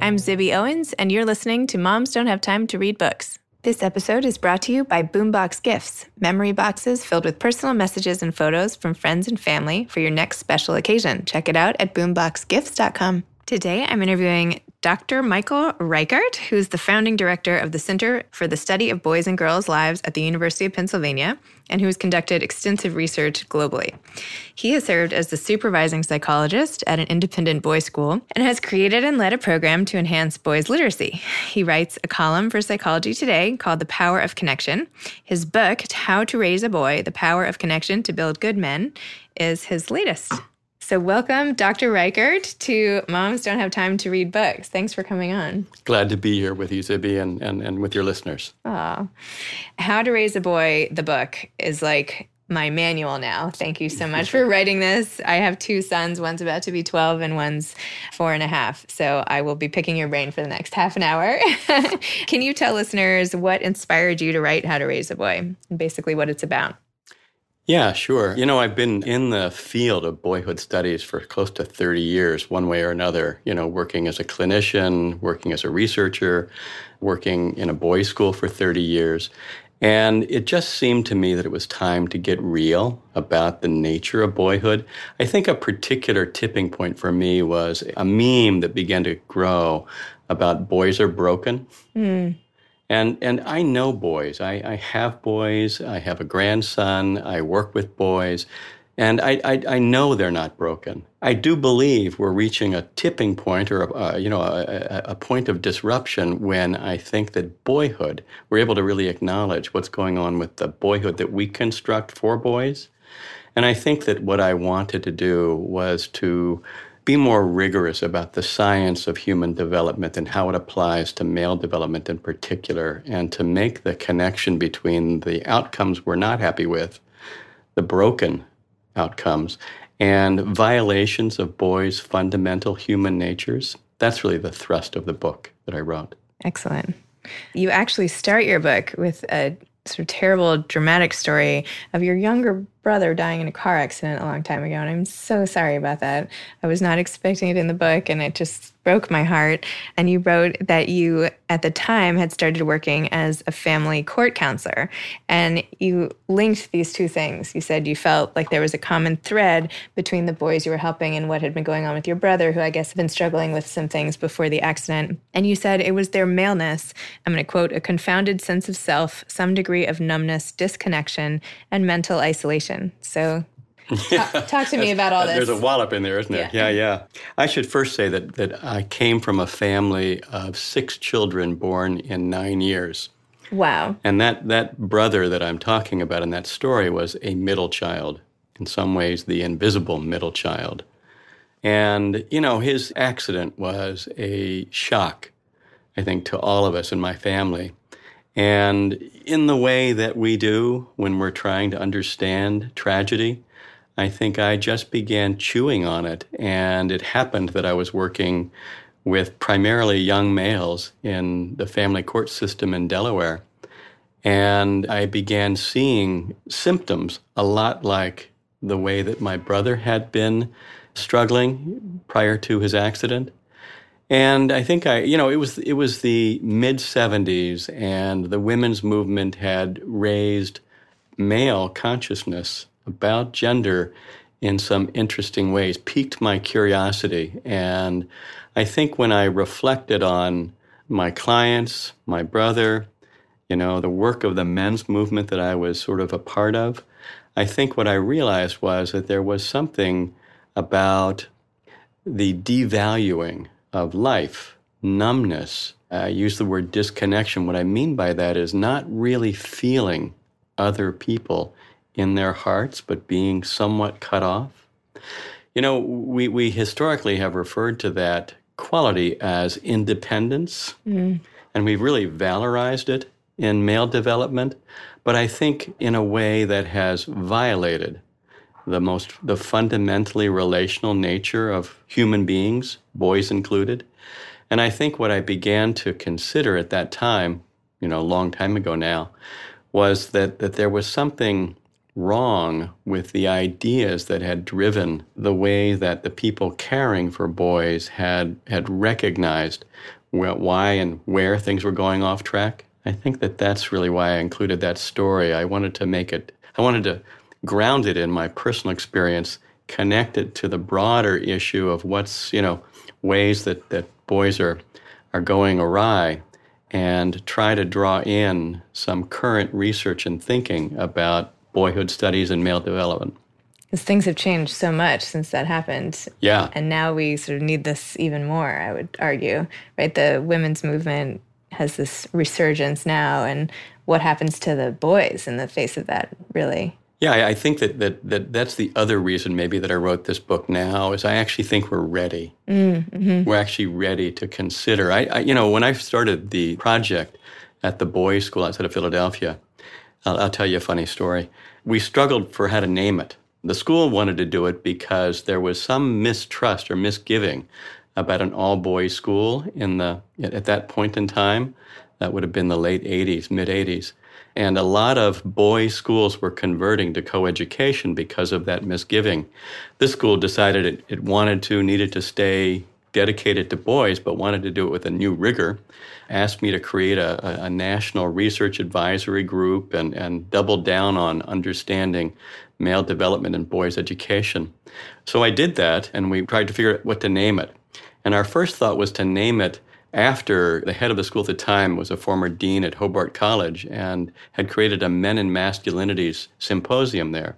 I'm Zibby Owens, and you're listening to Moms Don't Have Time to Read Books. This episode is brought to you by Boombox Gifts, memory boxes filled with personal messages and photos from friends and family for your next special occasion. Check it out at boomboxgifts.com. Today, I'm interviewing Dr. Michael Reichert, who's the founding director of the Center for the Study of Boys and Girls' Lives at the University of Pennsylvania, and who has conducted extensive research globally. He has served as the supervising psychologist at an independent boys' school and has created and led a program to enhance boys' literacy. He writes a column for Psychology Today called The Power of Connection. His book, How to Raise a Boy The Power of Connection to Build Good Men, is his latest. So, welcome, Dr. Reichert, to Moms Don't Have Time to Read Books. Thanks for coming on. Glad to be here with you, Zibby, and, and, and with your listeners. Aw. How to Raise a Boy, the book, is like my manual now. Thank you so much for writing this. I have two sons. One's about to be 12 and one's four and a half. So I will be picking your brain for the next half an hour. Can you tell listeners what inspired you to write How to Raise a Boy and basically what it's about? Yeah, sure. You know, I've been in the field of boyhood studies for close to 30 years, one way or another, you know, working as a clinician, working as a researcher, working in a boys' school for 30 years. And it just seemed to me that it was time to get real about the nature of boyhood. I think a particular tipping point for me was a meme that began to grow about boys are broken. Mm. And and I know boys. I, I have boys. I have a grandson. I work with boys, and I, I, I know they're not broken. I do believe we're reaching a tipping point, or a, you know, a, a point of disruption when I think that boyhood we're able to really acknowledge what's going on with the boyhood that we construct for boys. And I think that what I wanted to do was to be more rigorous about the science of human development and how it applies to male development in particular, and to make the connection between the outcomes we're not happy with, the broken outcomes, and violations of boys' fundamental human natures. That's really the thrust of the book that I wrote. Excellent. You actually start your book with a sort of terrible dramatic story of your younger brother dying in a car accident a long time ago, and I'm so sorry about that. I was not expecting it in the book, and it just broke my heart. And you wrote that you, at the time, had started working as a family court counselor, and you linked these two things. You said you felt like there was a common thread between the boys you were helping and what had been going on with your brother, who I guess had been struggling with some things before the accident. And you said it was their maleness. I'm going to quote a confounded sense of self, some degree of numbness, disconnection, and mental isolation. So Talk, talk, to me about all this. There's a wallop in there, isn't there? Yeah. yeah, yeah. I should first say that, that I came from a family of six children born in nine years. Wow. And that, that brother that I'm talking about in that story was a middle child, in some ways, the invisible middle child. And, you know, his accident was a shock, I think, to all of us in my family. And in the way that we do when we're trying to understand tragedy, I think I just began chewing on it. And it happened that I was working with primarily young males in the family court system in Delaware. And I began seeing symptoms a lot like the way that my brother had been struggling prior to his accident. And I think I, you know, it was it was the mid 70s and the women's movement had raised male consciousness about gender in some interesting ways, piqued my curiosity. And I think when I reflected on my clients, my brother, you know, the work of the men's movement that I was sort of a part of, I think what I realized was that there was something about the devaluing of life, numbness. I use the word disconnection. What I mean by that is not really feeling other people in their hearts, but being somewhat cut off. You know, we, we historically have referred to that quality as independence, mm. and we've really valorized it in male development, but I think in a way that has violated the most the fundamentally relational nature of human beings, boys included. And I think what I began to consider at that time, you know, a long time ago now, was that that there was something wrong with the ideas that had driven the way that the people caring for boys had had recognized why and where things were going off track. I think that that's really why I included that story. I wanted to make it I wanted to ground it in my personal experience, connected to the broader issue of what's, you know, ways that, that boys are are going awry and try to draw in some current research and thinking about boyhood studies and male development. Because things have changed so much since that happened. Yeah. And now we sort of need this even more, I would argue. Right? The women's movement has this resurgence now and what happens to the boys in the face of that really yeah i think that, that, that that's the other reason maybe that i wrote this book now is i actually think we're ready mm-hmm. we're actually ready to consider I, I, you know when i started the project at the boys school outside of philadelphia I'll, I'll tell you a funny story. We struggled for how to name it. The school wanted to do it because there was some mistrust or misgiving about an all boys school in the at that point in time. That would have been the late 80s, mid 80s. And a lot of boys' schools were converting to coeducation because of that misgiving. This school decided it, it wanted to, needed to stay dedicated to boys, but wanted to do it with a new rigor asked me to create a, a national research advisory group and, and double down on understanding male development and boys' education. So I did that, and we tried to figure out what to name it. And our first thought was to name it after the head of the school at the time was a former dean at Hobart College and had created a men and masculinities symposium there.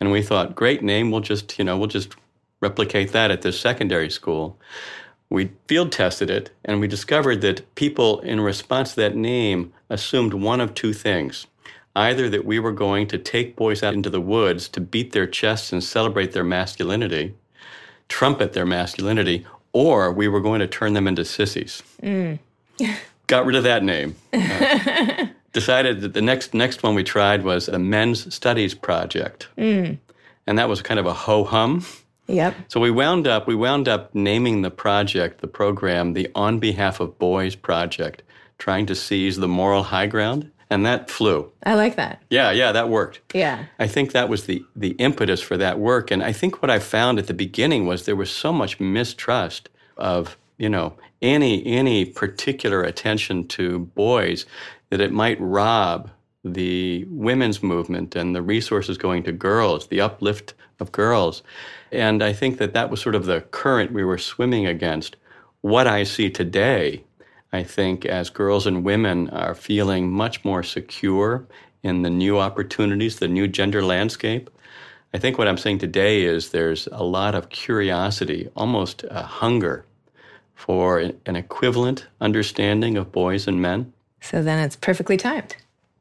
And we thought, great name, we'll just, you know, we'll just replicate that at this secondary school. We field tested it and we discovered that people, in response to that name, assumed one of two things. Either that we were going to take boys out into the woods to beat their chests and celebrate their masculinity, trumpet their masculinity, or we were going to turn them into sissies. Mm. Got rid of that name. Uh, decided that the next next one we tried was the Men's Studies Project. Mm. And that was kind of a ho hum. Yep. So we wound up we wound up naming the project, the program, the On Behalf of Boys project, trying to seize the moral high ground. And that flew. I like that. Yeah, yeah, that worked. Yeah. I think that was the, the impetus for that work. And I think what I found at the beginning was there was so much mistrust of, you know, any any particular attention to boys that it might rob the women's movement and the resources going to girls, the uplift of girls. And I think that that was sort of the current we were swimming against. What I see today, I think, as girls and women are feeling much more secure in the new opportunities, the new gender landscape, I think what I'm saying today is there's a lot of curiosity, almost a hunger for an equivalent understanding of boys and men. So then it's perfectly timed.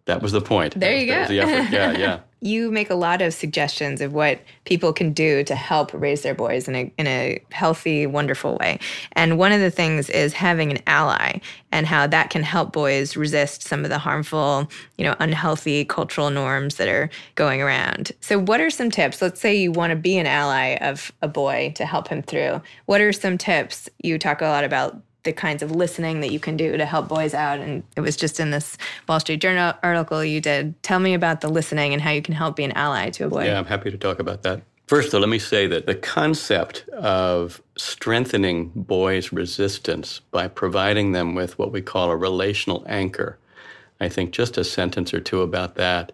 That was the point. There you that go. Was the effort. Yeah, yeah. You make a lot of suggestions of what people can do to help raise their boys in a in a healthy, wonderful way. And one of the things is having an ally and how that can help boys resist some of the harmful, you know, unhealthy cultural norms that are going around. So what are some tips? Let's say you want to be an ally of a boy to help him through. What are some tips? You talk a lot about the kinds of listening that you can do to help boys out. And it was just in this Wall Street Journal article you did. Tell me about the listening and how you can help be an ally to a boy. Yeah, I'm happy to talk about that. First, though, let me say that the concept of strengthening boys' resistance by providing them with what we call a relational anchor, I think just a sentence or two about that.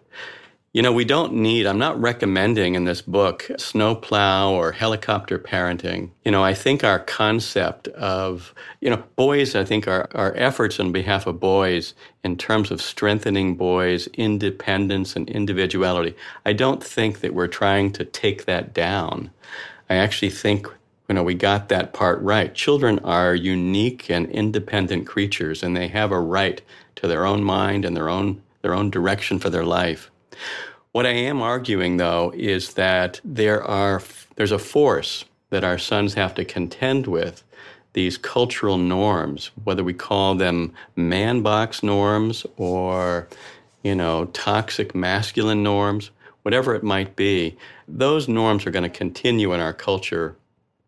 You know, we don't need, I'm not recommending in this book snowplow or helicopter parenting. You know, I think our concept of, you know, boys, I think our, our efforts on behalf of boys in terms of strengthening boys' independence and individuality, I don't think that we're trying to take that down. I actually think you know, we got that part right. Children are unique and independent creatures, and they have a right to their own mind and their own their own direction for their life. What I am arguing, though, is that there are there's a force that our sons have to contend with these cultural norms, whether we call them man box norms or, you know, toxic masculine norms, whatever it might be. Those norms are going to continue in our culture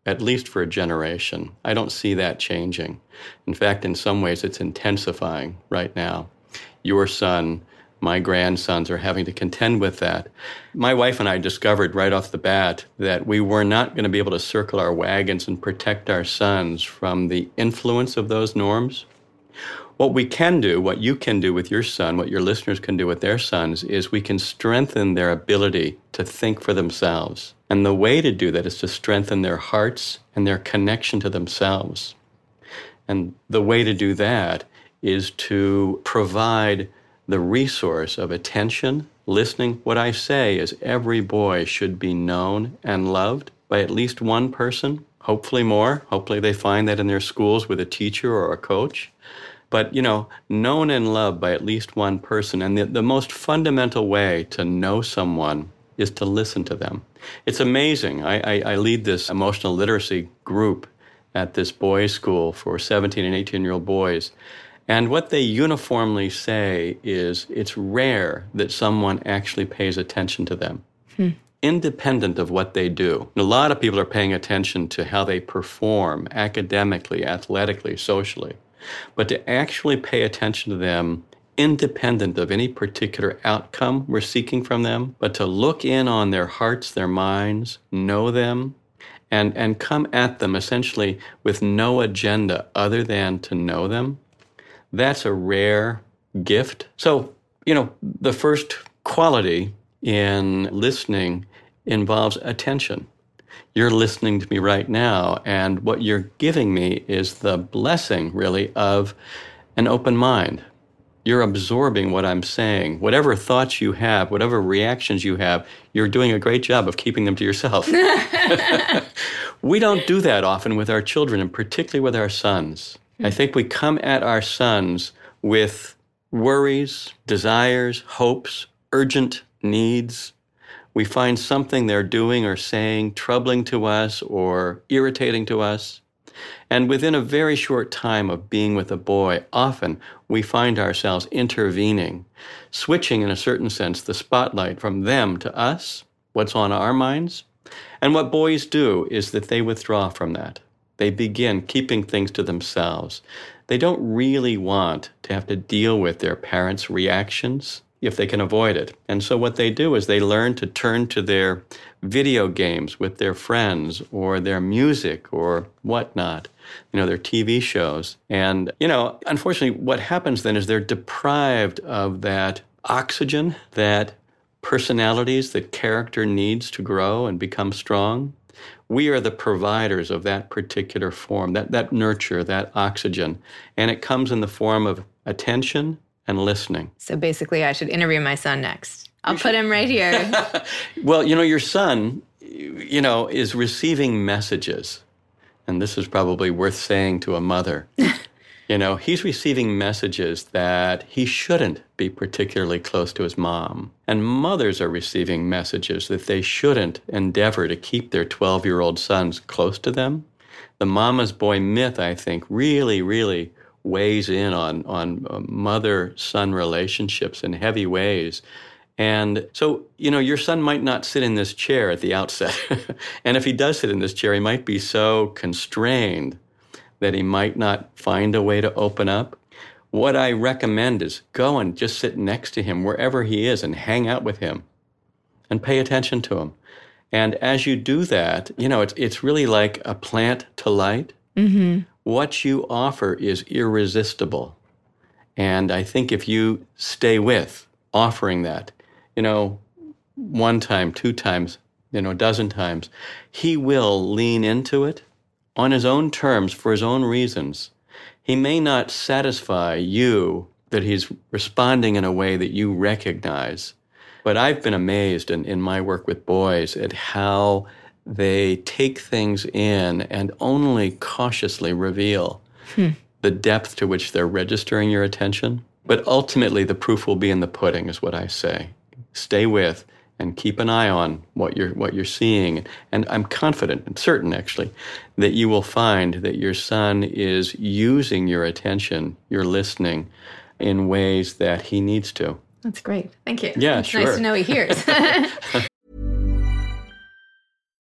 at least for a generation. I don't see that changing. In fact, in some ways, it's intensifying right now. Your son my grandsons are having to contend with that. My wife and I discovered right off the bat that we were not going to be able to circle our wagons and protect our sons from the influence of those norms. What we can do, what you can do with your son, what your listeners can do with their sons, is we can strengthen their ability to think for themselves. And the way to do that is to strengthen their hearts and their connection to themselves. And the way to do that is to provide the resource of attention, listening. What I say is every boy should be known and loved by at least one person, hopefully more. Hopefully they find that in their schools with a teacher or a coach. But, you know, known and loved by at least one person. And the, the most fundamental way to know someone is to listen to them. It's amazing. I, I, I lead this emotional literacy group at this boys' school for 17 and 18 year old boys. And what they uniformly say is it's rare that someone actually pays attention to them, hmm. independent of what they do. And a lot of people are paying attention to how they perform academically, athletically, socially. But to actually pay attention to them independent of any particular outcome we're seeking from them, but to look in on their hearts, their minds, know them, and, and come at them essentially with no agenda other than to know them that's a rare gift. So, you know, the first quality in listening involves attention. You're listening to me right now, and what you're giving me is the blessing, really, of an open mind. You're absorbing what I'm saying. Whatever thoughts you have, whatever reactions you have, you're doing a great job of keeping them to yourself. we don't do that often with our children, and particularly with our sons. I hmm. think we come at our sons with worries, desires, hopes, urgent needs. We find something they're doing or saying troubling to us or irritating to us. And within a very short time of being with a boy, often we find ourselves intervening, switching in a certain sense the spotlight from them to us, what's on our minds. And what boys do is that they withdraw from that. They begin keeping things to themselves. They don't really want to have to deal with their parents' reactions if they can avoid it. And so what they do is they learn to turn to their video games with their friends or their music or whatnot, you know, their TV shows. And, you know, unfortunately, what happens then is they're deprived of that oxygen that personalities, that character needs to grow and become strong. We are the providers of that particular form, that, that nurture, that oxygen. And it comes in the form of attention and listening. So basically, I should interview my son next. I'll put him right here. well, you know, your son, you know, is receiving messages. And this is probably worth saying to a mother. you know, he's receiving messages that he shouldn't be particularly close to his mom. And mothers are receiving messages that they shouldn't endeavor to keep their 12 year old sons close to them. The mama's boy myth, I think, really, really weighs in on on uh, mother son relationships in heavy ways. And so, you know, your son might not sit in this chair at the outset. and if he does sit in this chair, he might be so constrained that he might not find a way to open up. What I recommend is go and just sit next to him wherever he is and hang out with him and pay attention to him. And as you do that, you know, it's, it's really like a plant to light. Mm-hmm what you offer is irresistible. And I think if you stay with offering that, you know, one time, two times, you know, a dozen times, he will lean into it on his own terms for his own reasons. He may not satisfy you that he's responding in a way that you recognize. But I've been amazed in, in my work with boys at how they take things in and only cautiously reveal hmm. the depth to which they're registering your attention. But ultimately, the proof will be in the pudding, is what I say. Stay with and keep an eye on what you're what you're seeing. And I'm confident and certain, actually, that you will find that your son is using your attention, your listening, in ways that he needs to. That's great. Thank you. Yeah, it's sure. Nice to know he hears.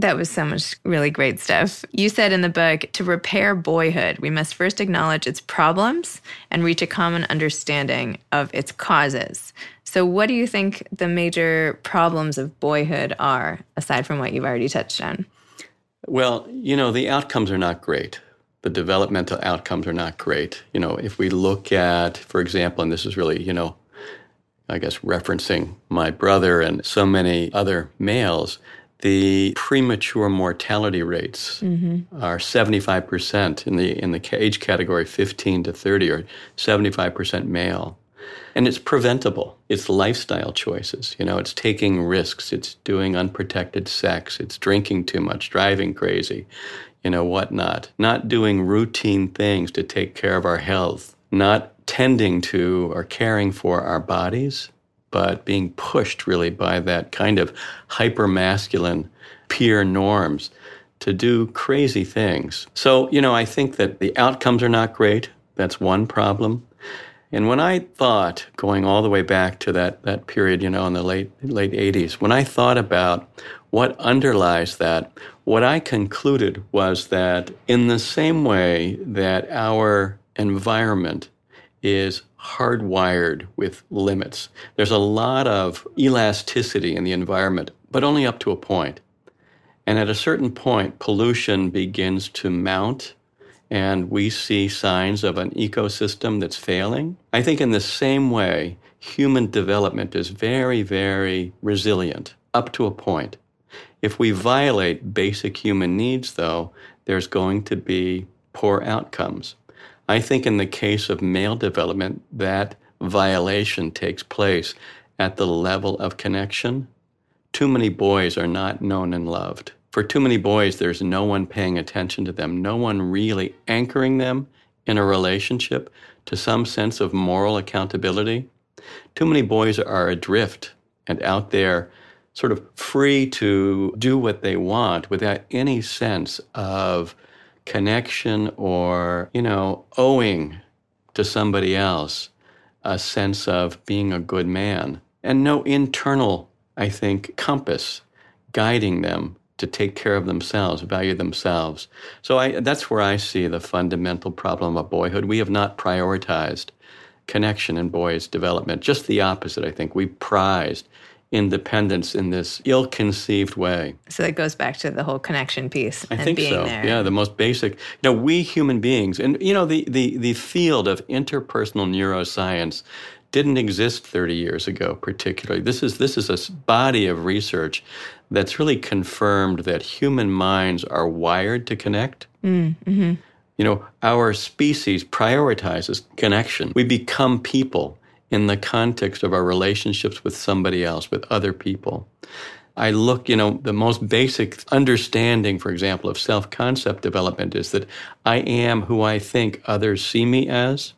that was so much really great stuff. You said in the book, to repair boyhood, we must first acknowledge its problems and reach a common understanding of its causes. So, what do you think the major problems of boyhood are, aside from what you've already touched on? Well, you know, the outcomes are not great. The developmental outcomes are not great. You know, if we look at, for example, and this is really, you know, I guess referencing my brother and so many other males, the premature mortality rates mm-hmm. are 75% in the in the age category 15 to 30 or 75% male and it's preventable. It's lifestyle choices. You know, it's taking risks. It's doing unprotected sex. It's drinking too much, driving crazy, you know, whatnot. Not doing routine things to take care of our health. Not tending to or caring for our bodies. But being pushed really by that kind of hyper masculine peer norms to do crazy things. So, you know, I think that the outcomes are not great. That's one problem. And when I thought, going all the way back to that, that period, you know, in the late, late 80s, when I thought about what underlies that, what I concluded was that in the same way that our environment is hardwired with limits, there's a lot of elasticity in the environment, but only up to a point. And at a certain point, pollution begins to mount and we see signs of an ecosystem that's failing. I think in the same way, human development is very, very resilient up to a point. If we violate basic human needs, though, there's going to be poor outcomes. I think in the case of male development, that violation takes place at the level of connection. Too many boys are not known and loved. For too many boys, there's no one paying attention to them, no one really anchoring them in a relationship to some sense of moral accountability. Too many boys are adrift and out there, sort of free to do what they want without any sense of connection or, you know, owing to somebody else a sense of being a good man and no internal, I think, compass guiding them to take care of themselves, value themselves. So I, that's where I see the fundamental problem of boyhood. We have not prioritized connection in boys' development. Just the opposite, I think. We prized independence in this ill-conceived way. So that goes back to the whole connection piece. I think being so. There. Yeah, the most basic. You know, we human beings, and you know, the the the field of interpersonal neuroscience didn't exist 30 years ago particularly this is this is a body of research that's really confirmed that human minds are wired to connect Mm-hmm. you know our species prioritizes connection we become people in the context of our relationships with somebody else with other people I look, you know, the most basic understanding, for example, of self concept development is that I am who I think others see me as.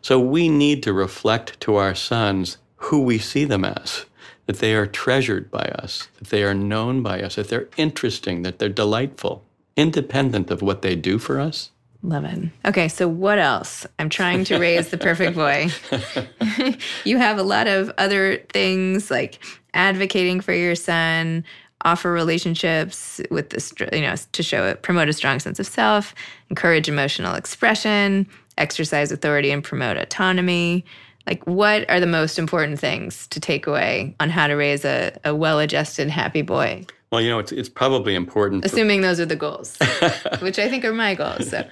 So we need to reflect to our sons who we see them as, that they are treasured by us, that they are known by us, that they're interesting, that they're delightful, independent of what they do for us. Love it. Okay, so what else? I'm trying to raise the perfect boy. you have a lot of other things like advocating for your son, offer relationships with this, you know, to show it, promote a strong sense of self, encourage emotional expression, exercise authority, and promote autonomy. Like, what are the most important things to take away on how to raise a, a well adjusted, happy boy? Well, you know, it's, it's probably important. for- Assuming those are the goals, which I think are my goals. So,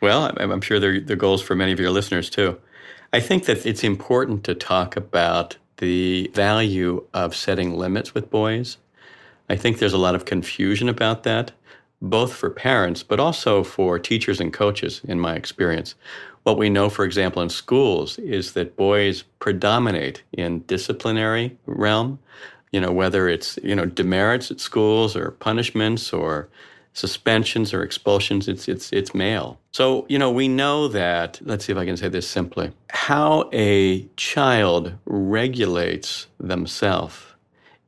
Well, I'm I'm sure they're, they're goals for many of your listeners too. I think that it's important to talk about the value of setting limits with boys. I think there's a lot of confusion about that, both for parents, but also for teachers and coaches, in my experience. What we know, for example, in schools is that boys predominate in disciplinary realm, you know, whether it's, you know, demerits at schools or punishments or suspensions or expulsions, it's, it's, it's male. So, you know, we know that, let's see if I can say this simply, how a child regulates themselves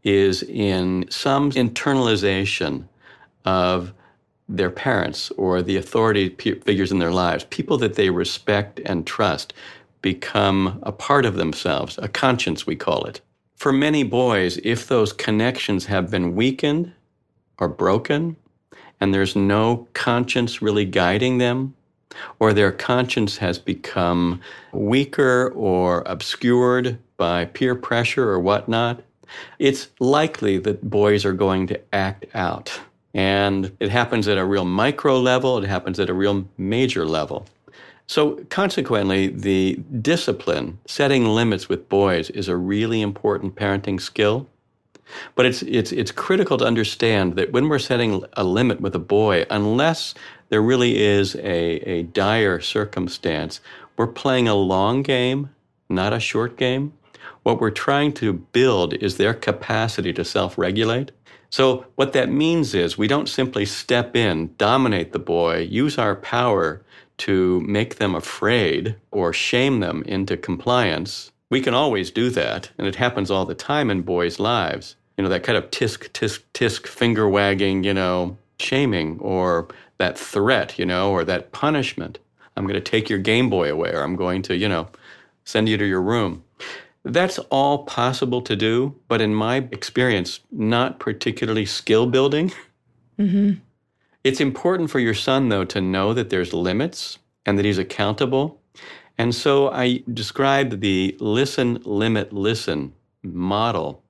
is in some internalization of their parents or the authority figures in their lives, people that they respect and trust, become a part of themselves, a conscience, we call it. For many boys, if those connections have been weakened or broken, and there's no conscience really guiding them, or their conscience has become weaker or obscured by peer pressure or whatnot, it's likely that boys are going to act out. And it happens at a real micro level, it happens at a real major level. So, consequently, the discipline, setting limits with boys, is a really important parenting skill. But it's, it's, it's critical to understand that when we're setting a limit with a boy, unless there really is a, a dire circumstance, we're playing a long game, not a short game. What we're trying to build is their capacity to self regulate. So, what that means is we don't simply step in, dominate the boy, use our power to make them afraid or shame them into compliance. We can always do that, and it happens all the time in boys' lives. You know, that kind of tisk, tisk, tisk, finger wagging, you know, shaming, or that threat, you know, or that punishment. I'm going to take your Game Boy away, or I'm going to, you know, send you to your room. That's all possible to do, but in my experience, not particularly skill building. Mm-hmm. It's important for your son, though, to know that there's limits and that he's accountable. And so I described the listen, limit, listen model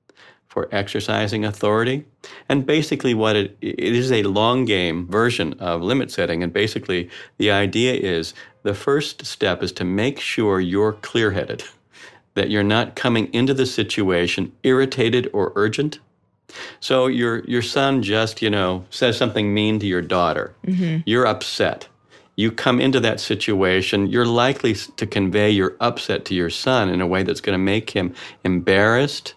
for exercising authority. And basically, what it, it is a long game version of limit setting. And basically, the idea is the first step is to make sure you're clear headed, that you're not coming into the situation irritated or urgent. So your your son just you know says something mean to your daughter. Mm-hmm. You're upset. You come into that situation. You're likely to convey your upset to your son in a way that's going to make him embarrassed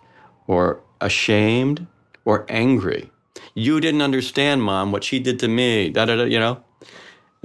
or ashamed or angry. You didn't understand, mom, what she did to me. Da da da. You know,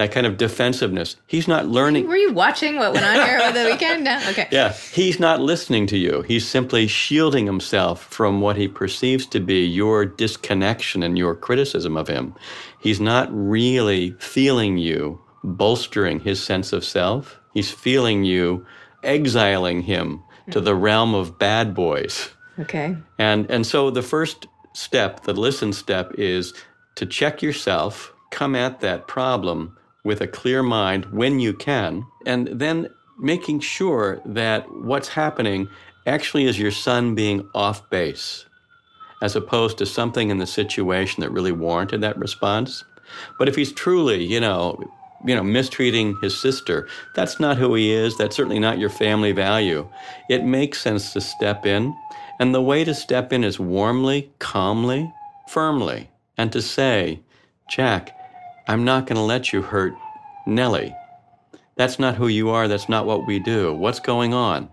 that kind of defensiveness. He's not learning. Were you watching what went on here over the weekend? No? Okay. Yeah, he's not listening to you. He's simply shielding himself from what he perceives to be your disconnection and your criticism of him. He's not really feeling you bolstering his sense of self. He's feeling you exiling him to the realm of bad boys. Okay. And and so the first step, the listen step is to check yourself, come at that problem with a clear mind when you can, and then making sure that what's happening actually is your son being off base as opposed to something in the situation that really warranted that response. But if he's truly, you know, you know, mistreating his sister, that's not who he is. That's certainly not your family value. It makes sense to step in. And the way to step in is warmly, calmly, firmly, and to say, Jack, I'm not going to let you hurt Nellie. That's not who you are. That's not what we do. What's going on?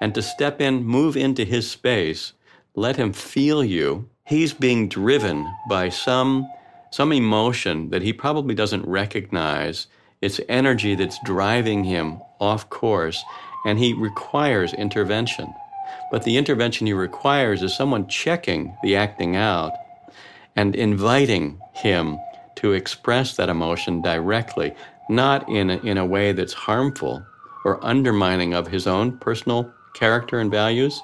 And to step in, move into his space, let him feel you. He's being driven by some, some emotion that he probably doesn't recognize. It's energy that's driving him off course, and he requires intervention. But the intervention he requires is someone checking the acting out and inviting him to express that emotion directly, not in a, in a way that's harmful or undermining of his own personal character and values.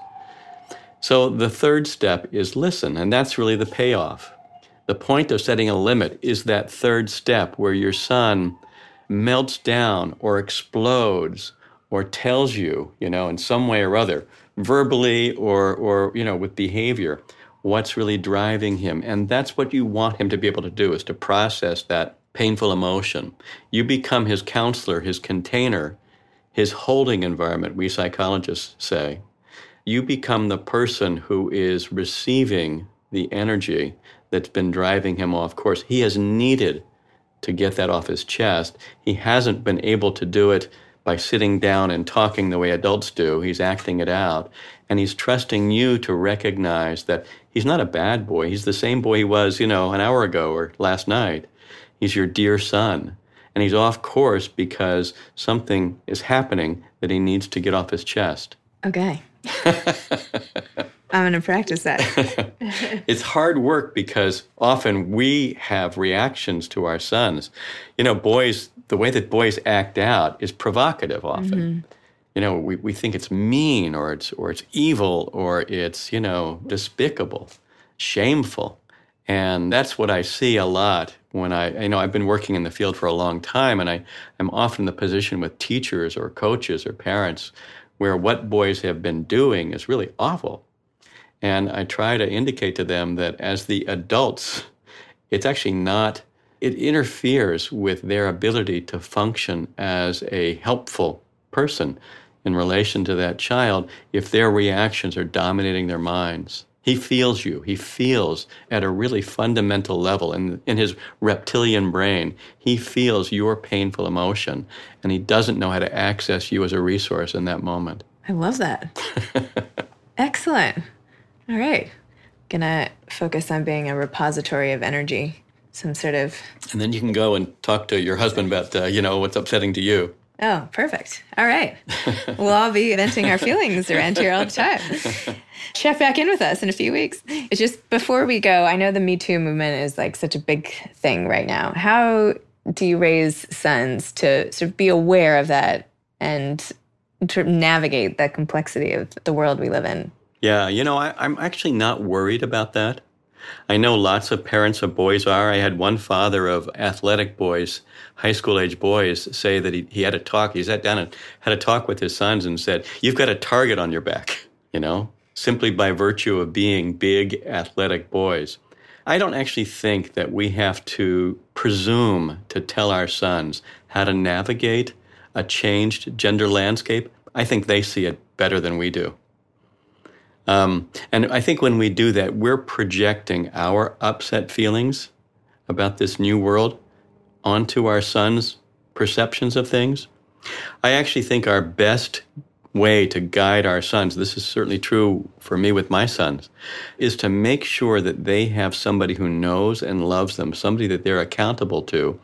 So the third step is listen, and that's really the payoff. The point of setting a limit is that third step where your son melts down or explodes or tells you, you know, in some way or other, verbally or, or you know, with behavior, what's really driving him. And that's what you want him to be able to do is to process that painful emotion. You become his counselor, his container, his holding environment, we psychologists say. You become the person who is receiving the energy that's been driving him off course. He has needed to get that off his chest. He hasn't been able to do it by sitting down and talking the way adults do. He's acting it out. And he's trusting you to recognize that he's not a bad boy. He's the same boy he was, you know, an hour ago or last night. He's your dear son. And he's off course because something is happening that he needs to get off his chest. Okay. I'm going to practice that. it's hard work because often we have reactions to our sons. You know, boys, the way that boys act out is provocative often. Mm-hmm. You know, we, we think it's mean or it's or it's evil or it's, you know, despicable, shameful. And that's what I see a lot when I, you know, I've been working in the field for a long time and I, I'm often in the position with teachers or coaches or parents where what boys have been doing is really awful. And I try to indicate to them that as the adults, it's actually not, it interferes with their ability to function as a helpful person in relation to that child if their reactions are dominating their minds. He feels you. He feels at a really fundamental level in, in his reptilian brain. He feels your painful emotion, and he doesn't know how to access you as a resource in that moment. I love that. Excellent. All right. Gonna focus on being a repository of energy, some sort of. And then you can go and talk to your husband about, uh, you know, what's upsetting to you. Oh, perfect. All right. we'll all be venting our feelings around here all the time. Check back in with us in a few weeks. It's just before we go, I know the Me Too movement is like such a big thing right now. How do you raise sons to sort of be aware of that and to navigate that complexity of the world we live in? Yeah, you know, I, I'm actually not worried about that. I know lots of parents of boys are. I had one father of athletic boys, high school age boys, say that he, he had a talk. He sat down and had a talk with his sons and said, You've got a target on your back, you know, simply by virtue of being big athletic boys. I don't actually think that we have to presume to tell our sons how to navigate a changed gender landscape. I think they see it better than we do. Um, and I think when we do that, we're projecting our upset feelings about this new world onto our sons' perceptions of things. I actually think our best way to guide our sons, this is certainly true for me with my sons, is to make sure that they have somebody who knows and loves them, somebody that they're accountable to,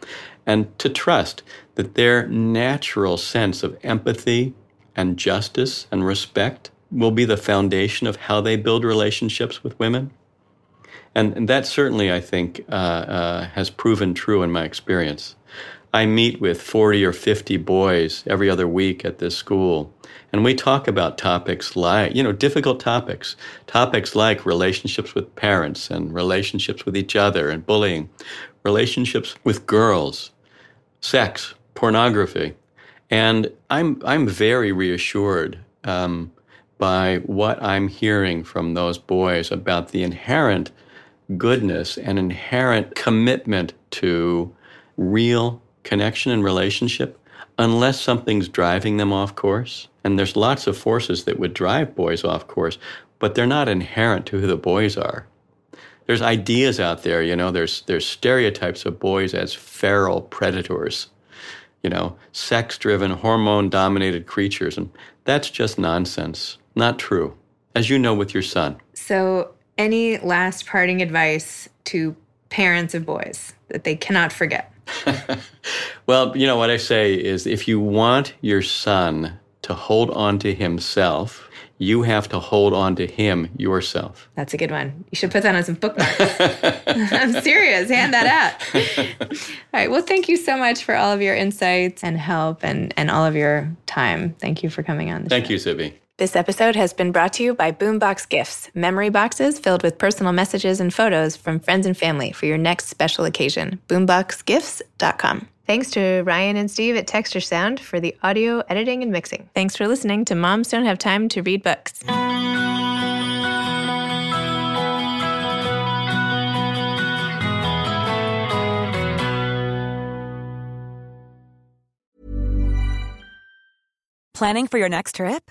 and to trust that their natural sense of empathy and justice and respect will be the foundation of how they build relationships with women. And, and that certainly, I think, uh, uh, has proven true in my experience. I meet with 40 or 50 boys every other week at this school, and we talk about topics like, you know, difficult topics, topics like relationships with parents and relationships with each other and bullying, relationships with girls, sex, pornography. And I'm, I'm very reassured um, by what I'm hearing from those boys about the inherent goodness and inherent commitment to real connection and relationship unless something's driving them off course. And there's lots of forces that would drive boys off course, but they're not inherent to who the boys are. There's ideas out there, you know, there's there's stereotypes of boys as feral predators, you know, sex-driven, hormone-dominated creatures, and that's just nonsense. Not true, as you know with your son. So, any last parting advice to parents of boys that they cannot forget? well, you know, what I say is if you want your son to hold on to himself, you have to hold on to him yourself. That's a good one. You should put that on some bookmarks. I'm serious. Hand that out. all right. Well, thank you so much for all of your insights and help and, and all of your time. Thank you for coming on. thank show. you, Zibby. This episode has been brought to you by Boombox Gifts, memory boxes filled with personal messages and photos from friends and family for your next special occasion. Boomboxgifts.com. Thanks to Ryan and Steve at Texture Sound for the audio editing and mixing. Thanks for listening to Moms Don't Have Time to Read Books. Planning for your next trip?